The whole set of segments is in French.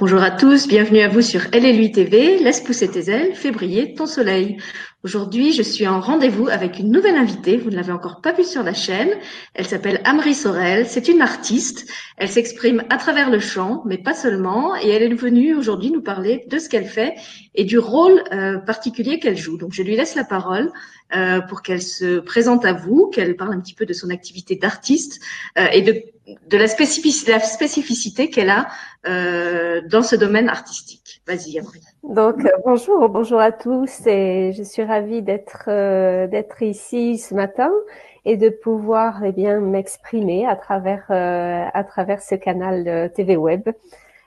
Bonjour à tous, bienvenue à vous sur lui TV. Laisse pousser tes ailes, fais briller ton soleil. Aujourd'hui, je suis en rendez-vous avec une nouvelle invitée. Vous ne l'avez encore pas vue sur la chaîne. Elle s'appelle Amri Sorel. C'est une artiste. Elle s'exprime à travers le chant, mais pas seulement. Et elle est venue aujourd'hui nous parler de ce qu'elle fait et du rôle euh, particulier qu'elle joue. Donc, je lui laisse la parole euh, pour qu'elle se présente à vous, qu'elle parle un petit peu de son activité d'artiste euh, et de, la, spécificité, la spécificité qu'elle a dans ce domaine artistique. Vas-y, Amri. Donc bonjour, bonjour à tous et je suis ravie d'être euh, d'être ici ce matin et de pouvoir eh bien m'exprimer à travers à travers ce canal TV web.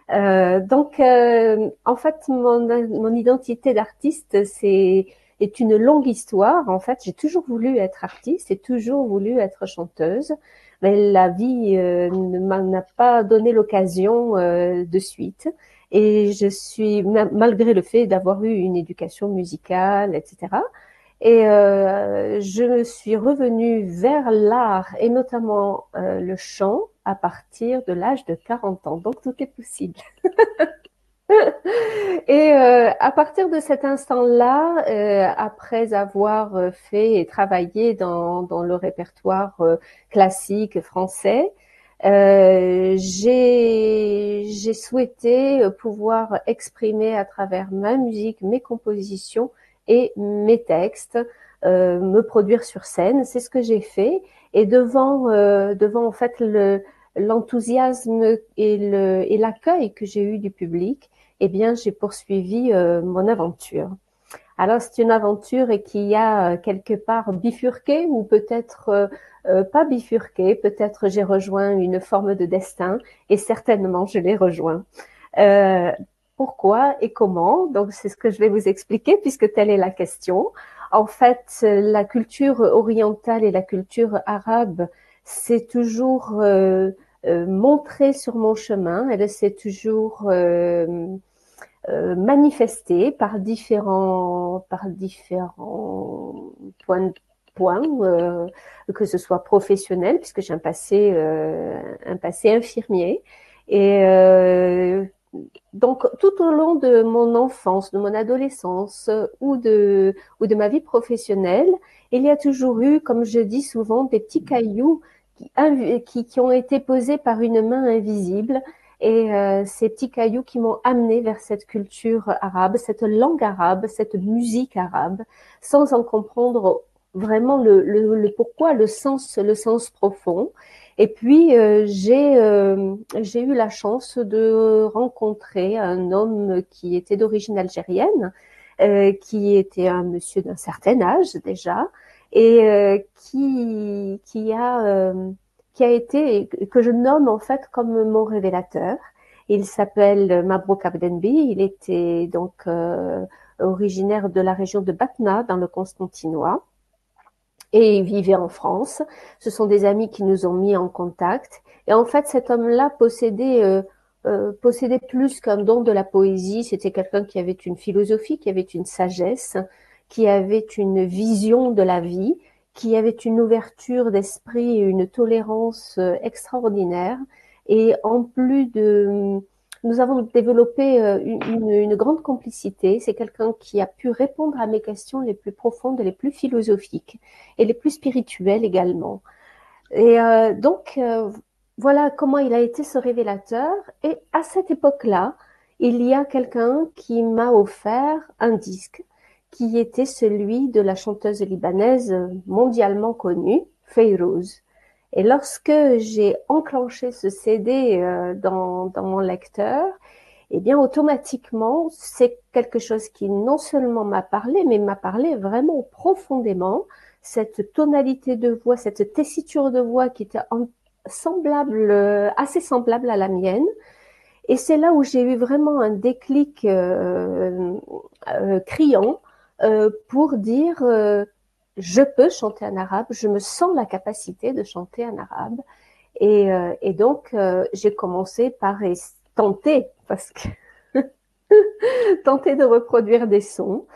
donc en fait mon mon identité d'artiste c'est est une longue histoire. En fait, j'ai toujours voulu être artiste et toujours voulu être chanteuse, mais la vie euh, ne m'a pas donné l'occasion euh, de suite. Et je suis, malgré le fait d'avoir eu une éducation musicale, etc. Et euh, je suis revenue vers l'art et notamment euh, le chant à partir de l'âge de 40 ans. Donc tout est possible. et euh, à partir de cet instant-là, euh, après avoir euh, fait et travaillé dans, dans le répertoire euh, classique français, j'ai souhaité pouvoir exprimer à travers ma musique, mes compositions et mes textes, me produire sur scène. C'est ce que j'ai fait. Et devant, devant en fait le l'enthousiasme et l'accueil et que j'ai eu du public, eh bien, j'ai poursuivi euh, mon aventure. Alors, c'est une aventure qui a euh, quelque part bifurqué ou peut-être euh, pas bifurqué, peut-être j'ai rejoint une forme de destin et certainement je l'ai rejoint. pourquoi et comment? Donc, c'est ce que je vais vous expliquer puisque telle est la question. En fait, la culture orientale et la culture arabe, c'est toujours montré sur mon chemin. Elle s'est toujours euh, manifesté par différents par différents points points euh, que ce soit professionnel puisque j'ai un passé euh, un passé infirmier. Et donc tout au long de mon enfance, de mon adolescence ou de ou de ma vie professionnelle, il y a toujours eu, comme je dis souvent, des petits cailloux qui, qui, qui ont été posés par une main invisible. Et euh, ces petits cailloux qui m'ont amené vers cette culture arabe, cette langue arabe, cette musique arabe, sans en comprendre vraiment le, le, pourquoi, le sens, le sens profond. Et puis euh, j'ai euh, j'ai eu la chance de rencontrer un homme qui était d'origine algérienne, qui était un monsieur d'un certain âge déjà, et qui qui a qui a été, que je nomme en fait comme mon révélateur. Il s'appelle Mabrouk Abdenbi. Il était donc euh, originaire de la région de Batna, dans le Constantinois. Et il vivait en France. Ce sont des amis qui nous ont mis en contact. Et en fait, cet homme-là possédait, euh, euh, possédait plus qu'un don de la poésie. C'était quelqu'un qui avait une philosophie, qui avait une sagesse, qui avait une vision de la vie, qui avait une ouverture d'esprit et une tolérance euh, extraordinaire. Et en plus de, nous avons développé euh, une, une grande complicité. C'est quelqu'un qui a pu répondre à mes questions les plus profondes, les plus philosophiques et les plus spirituelles également. Et euh, donc, voilà comment il a été ce révélateur. Et à cette époque-là, il y a quelqu'un qui m'a offert un disque qui était celui de la chanteuse libanaise mondialement connue, Feyrouz. Et lorsque j'ai enclenché ce CD euh, dans, dans mon lecteur, eh bien, automatiquement, c'est quelque chose qui non seulement m'a parlé, mais m'a parlé vraiment profondément. Cette tonalité de voix, cette tessiture de voix qui était semblable, euh, assez semblable à la mienne. Et c'est là où j'ai eu vraiment un déclic euh, euh criant euh, pour dire euh, je peux chanter en arabe, je me sens la capacité de chanter en arabe. Et, euh, et donc, j'ai commencé par tenter, parce que tenter de reproduire des sons.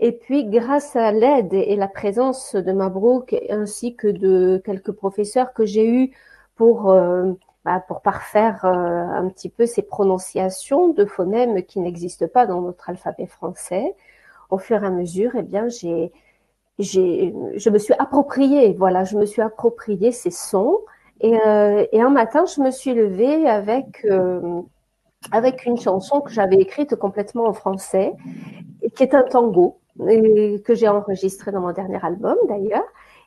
Et puis, grâce à l'aide et la présence de Mabrouk, ainsi que de quelques professeurs que j'ai eus pour bah, pour parfaire un petit peu ces prononciations de phonèmes qui n'existent pas dans notre alphabet français. Au fur et à mesure, eh bien, j'ai, j'ai, je me suis approprié, voilà, je me suis approprié ces sons. Et, et un matin, je me suis levée avec avec une chanson que j'avais écrite complètement en français, qui est un tango, que j'ai enregistré dans mon dernier album d'ailleurs.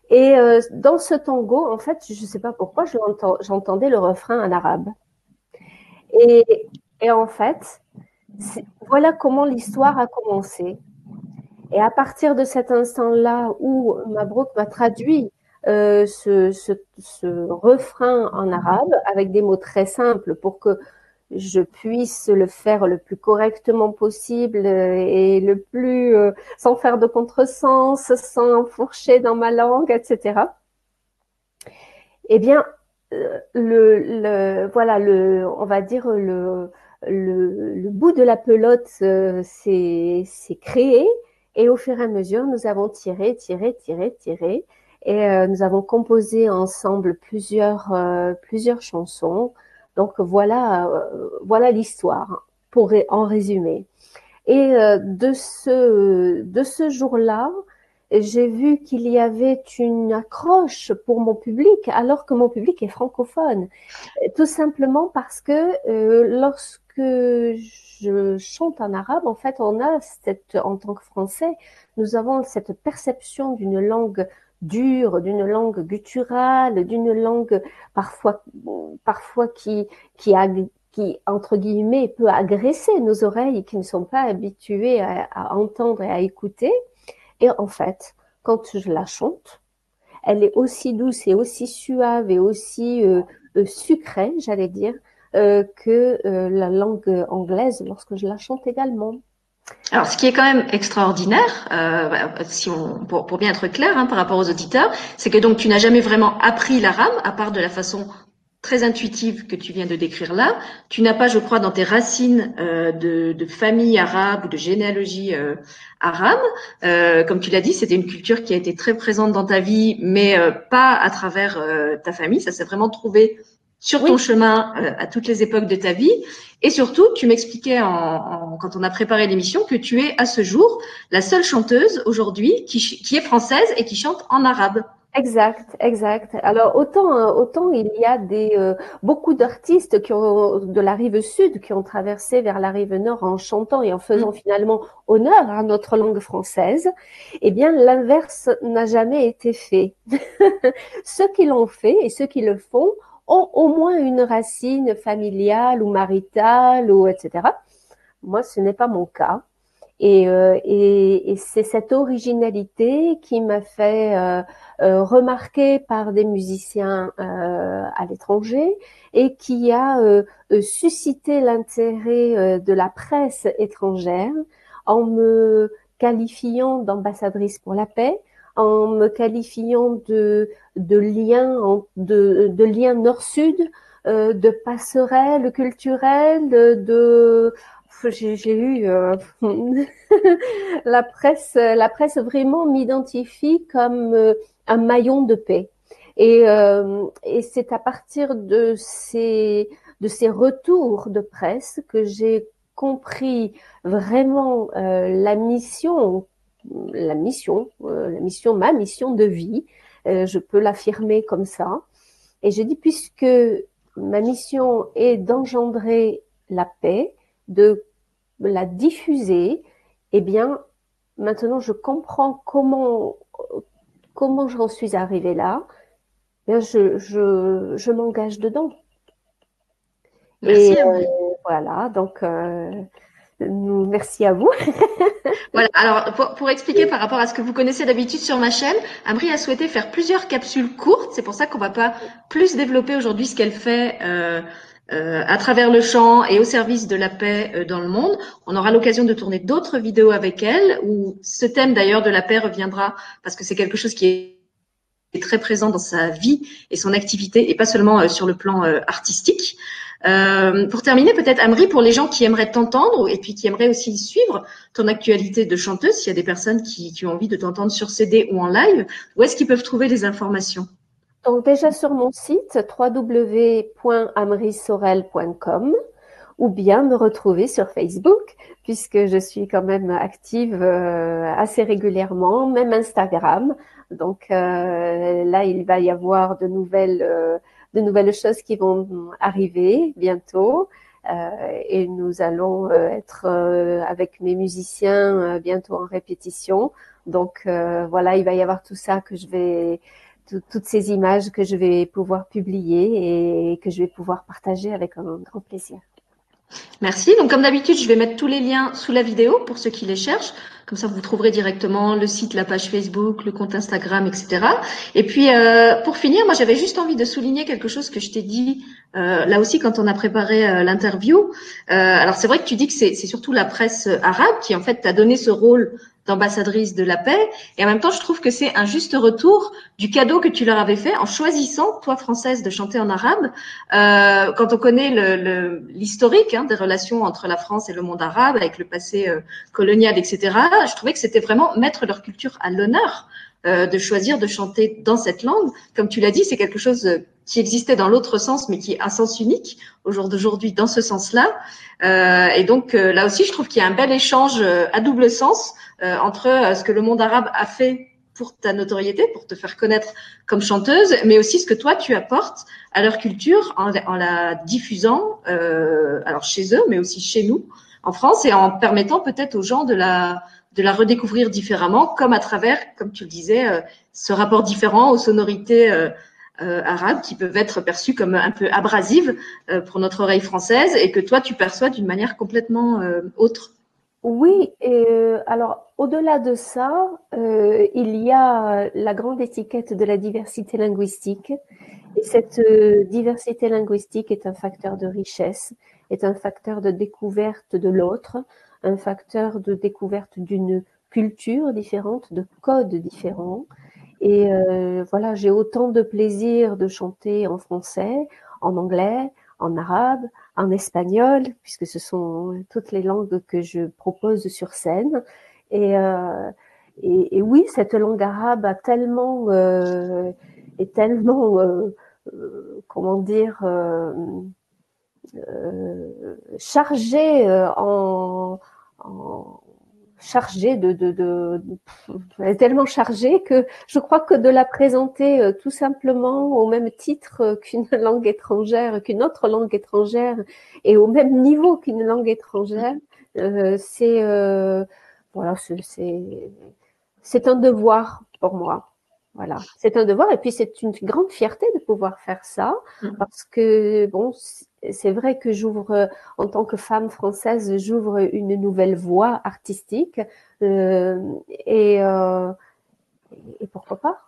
Et euh, dans ce tango, en fait, je ne sais pas pourquoi, j'entendais le refrain en arabe. Et, et en fait, voilà comment l'histoire a commencé. Et à partir de cet instant-là où Mabrouk m'a traduit euh, ce, ce, ce, refrain en arabe avec des mots très simples pour que je puisse le faire le plus correctement possible et le plus euh, sans faire de contresens, sans fourcher dans ma langue, etc. Eh bien, euh, le, le, voilà, le, on va dire le, le, le bout de la pelote euh, s'est créé et au fur et à mesure, nous avons tiré, tiré, tiré, tiré et euh, nous avons composé ensemble plusieurs, plusieurs chansons donc voilà, euh, voilà l'histoire pour en résumer. Et euh, de ce de ce jour-là, j'ai vu qu'il y avait une accroche pour mon public alors que mon public est francophone. Tout simplement parce que euh, lorsque je chante en arabe, en fait, on a cette, en tant que français, nous avons cette perception d'une langue dure, d'une langue gutturale, d'une langue parfois, parfois qui, qui, qui, entre guillemets, peut agresser nos oreilles qui ne sont pas habituées à, entendre et à écouter. Et en fait, quand je la chante, elle est aussi douce et aussi suave et aussi euh, euh, sucrée, j'allais dire, euh, que la langue anglaise lorsque je la chante également. Alors, ce qui est quand même extraordinaire, euh, bah, si on, pour, pour, bien être clair hein, par rapport aux auditeurs, c'est que donc tu n'as jamais vraiment appris l'arabe, à part de la façon très intuitive que tu viens de décrire là. Tu n'as pas, je crois, dans tes racines euh, de, de, famille arabe ou de généalogie euh, arabe. Euh, comme tu l'as dit, c'était une culture qui a été très présente dans ta vie, mais euh, pas à travers euh, ta famille. Ça s'est vraiment trouvé sur ton chemin euh, à toutes les époques de ta vie. Et surtout, tu m'expliquais en, quand on a préparé l'émission que tu es à ce jour la seule chanteuse aujourd'hui qui, qui, est française et qui chante en arabe. Exact, exact. Alors autant euh, autant il y a des euh, beaucoup d'artistes qui ont de la rive sud qui ont traversé vers la rive nord en chantant et en faisant mm. finalement honneur à notre langue française. Eh bien l'inverse n'a jamais été fait. ceux qui l'ont fait et ceux qui le font ont au moins une racine familiale ou maritale ou etc. Moi, ce n'est pas mon cas. Et, euh, et, et c'est cette originalité qui m'a fait euh, euh, remarquer par des musiciens à l'étranger et qui a suscité l'intérêt de la presse étrangère en me qualifiant d'ambassadrice pour la paix, en me qualifiant de, de lien, de, de lien nord-sud, euh, de passerelle culturelle, de, j'ai eu euh, la presse, la presse vraiment m'identifie comme euh, un maillon de paix. Et, euh, et c'est à partir de ces de ces retours de presse que j'ai compris vraiment la mission la mission, euh, la mission, ma mission de vie. Euh, je peux l'affirmer comme ça. Et je dis puisque ma mission est d'engendrer la paix, de la diffuser, eh bien, maintenant je comprends comment comment j'en suis arrivée là. Eh je, je, je m'engage dedans. Merci. Et euh, voilà, donc Merci à vous. voilà. Alors, pour, pour, expliquer par rapport à ce que vous connaissez d'habitude sur ma chaîne, Amri a souhaité faire plusieurs capsules courtes. C'est pour ça qu'on va pas plus développer aujourd'hui ce qu'elle fait euh, euh, à travers le chant et au service de la paix euh, dans le monde. On aura l'occasion de tourner d'autres vidéos avec elle où ce thème d'ailleurs de la paix reviendra parce que c'est quelque chose qui est très présent dans sa vie et son activité et pas seulement euh, sur le plan euh, artistique. Euh, pour terminer, peut-être Amri, pour les gens qui aimeraient t'entendre et puis qui aimeraient aussi suivre ton actualité de chanteuse, s'il y a des personnes qui, qui ont envie de t'entendre sur CD ou en live, où est-ce qu'ils peuvent trouver les informations? Donc déjà sur mon site www.amrisorel.com ou bien me retrouver sur Facebook puisque je suis quand même active euh, assez régulièrement, même Instagram. Donc euh, là, il va y avoir de nouvelles, euh, de nouvelles choses qui vont arriver bientôt. et nous allons être avec mes musiciens bientôt en répétition. Donc voilà, il va y avoir tout ça que je vais toutes ces images que je vais pouvoir publier et que je vais pouvoir partager avec un grand plaisir. Merci. Donc, comme d'habitude, je vais mettre tous les liens sous la vidéo pour ceux qui les cherchent. Comme ça, vous trouverez directement le site, la page Facebook, le compte Instagram, etc. Et puis, euh, pour finir, moi, j'avais juste envie de souligner quelque chose que je t'ai dit euh, là aussi quand on a préparé euh, l'interview. alors, c'est vrai que tu dis que c'est surtout la presse arabe qui, en fait, t'a donné ce rôle d'ambassadrice de la paix. Et en même temps, je trouve que c'est un juste retour du cadeau que tu leur avais fait en choisissant, toi française, de chanter en arabe. Euh, quand on connaît l'historique le, hein, des relations entre la France et le monde arabe, avec le passé euh, colonial, etc., je trouvais que c'était vraiment mettre leur culture à l'honneur. Euh, de choisir de chanter dans cette langue. Comme tu l'as dit, c'est quelque chose euh, qui existait dans l'autre sens, mais qui est un sens unique au jour d'aujourd'hui dans ce sens-là. Euh, et donc euh, là aussi, je trouve qu'il y a un bel échange à double sens entre ce que le monde arabe a fait pour ta notoriété, pour te faire connaître comme chanteuse, mais aussi ce que toi tu apportes à leur culture en, en la diffusant, alors chez eux, mais aussi chez nous en France, et en permettant peut-être aux gens de la de la redécouvrir différemment, comme à travers, comme tu le disais, euh, ce rapport différent aux sonorités euh, euh, arabes qui peuvent être perçues comme un peu abrasives pour notre oreille française et que toi tu perçois d'une manière complètement autre. Oui, et alors au-delà de ça, il y a la grande étiquette de la diversité linguistique. Et cette diversité linguistique est un facteur de richesse, est un facteur de découverte de l'autre, un facteur de découverte d'une culture différente, de codes différents. Et euh, voilà, j'ai autant de plaisir de chanter en français, en anglais, en arabe, en espagnol, puisque ce sont toutes les langues que je propose sur scène. Et, euh, et, oui, cette langue arabe a tellement euh, est tellement euh, euh, comment dire euh, chargé euh, en, en chargé de, de, de, elle est tellement chargée que je crois que de la présenter euh, tout simplement au même titre qu'une langue étrangère, qu'une autre langue étrangère et au même niveau qu'une langue étrangère, euh, c'est euh, voilà, c'est c'est un devoir pour moi. Voilà, c'est un devoir et puis c'est une grande fierté de pouvoir faire ça mm. parce que bon, c'est vrai que j'ouvre en tant que femme française, j'ouvre une nouvelle voie artistique euh, et, euh, et pourquoi pas?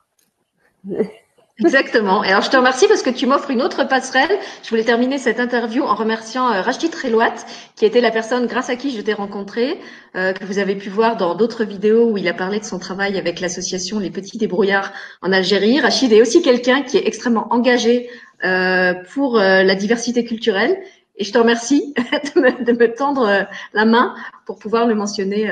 Exactement. Et alors, je te remercie parce que tu m'offres une autre passerelle. Je voulais terminer cette interview en remerciant euh, Rachid Relouat, qui était la personne grâce à qui je t'ai rencontré, euh, que vous avez pu voir dans d'autres vidéos où il a parlé de son travail avec l'association Les Petits Débrouillards en Algérie. Rachid est aussi quelqu'un qui est extrêmement engagé euh, pour euh, la diversité culturelle. Et je te remercie de me, de me tendre euh, la main pour pouvoir le mentionner.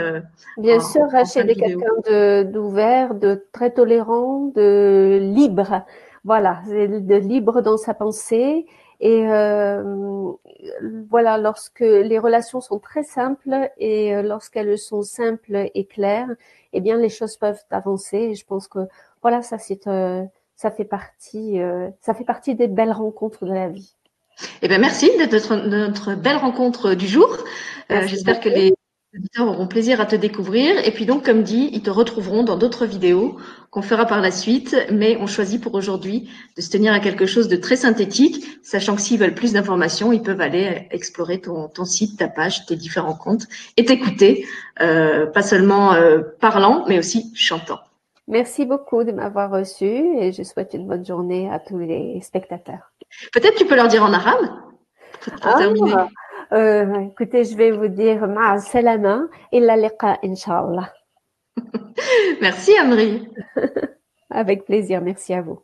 Bien sûr, Rachid est quelqu'un d'ouvert, de, très tolérant, de libre. Voilà, de libre dans sa pensée. Et euh, voilà, lorsque les relations sont très simples et lorsqu'elles sont simples et claires, eh bien les choses peuvent avancer. Et je pense que voilà, ça c'est euh, ça fait partie, euh, ça fait partie des belles rencontres de la vie. Eh bien, merci d'être notre, notre, belle rencontre du jour. Euh, J'espère que les auditeurs auront plaisir à te découvrir. Et puis donc, comme dit, ils te retrouveront dans d'autres vidéos qu'on fera par la suite. Mais on choisit pour aujourd'hui de se tenir à quelque chose de très synthétique, sachant que s'ils veulent plus d'informations, ils peuvent aller explorer ton, ton, site, ta page, tes différents comptes et t'écouter, euh, pas seulement euh, parlant, mais aussi chantant. Merci beaucoup de m'avoir reçu et je souhaite une bonne journée à tous les spectateurs. Peut-être tu peux leur dire en arabe pour ah, terminer. Euh, écoutez, je vais vous dire ma salama illa liqa inshallah. merci Amri. Avec plaisir, merci à vous.